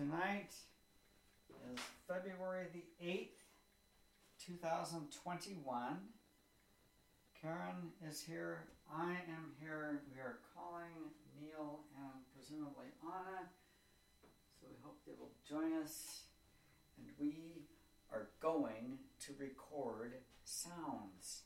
Tonight is February the 8th, 2021. Karen is here. I am here. We are calling Neil and presumably Anna. So we hope they will join us. And we are going to record sounds.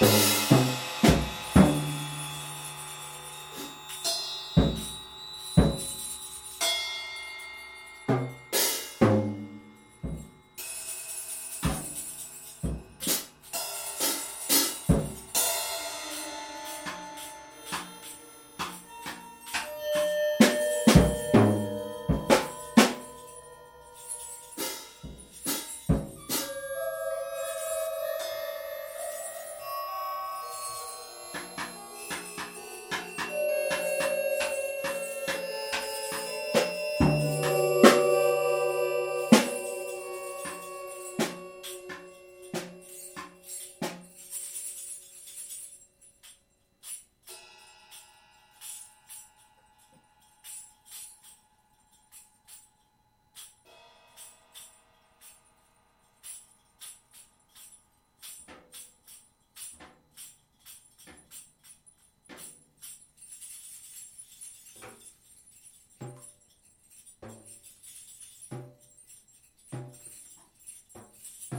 You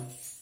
Tchau.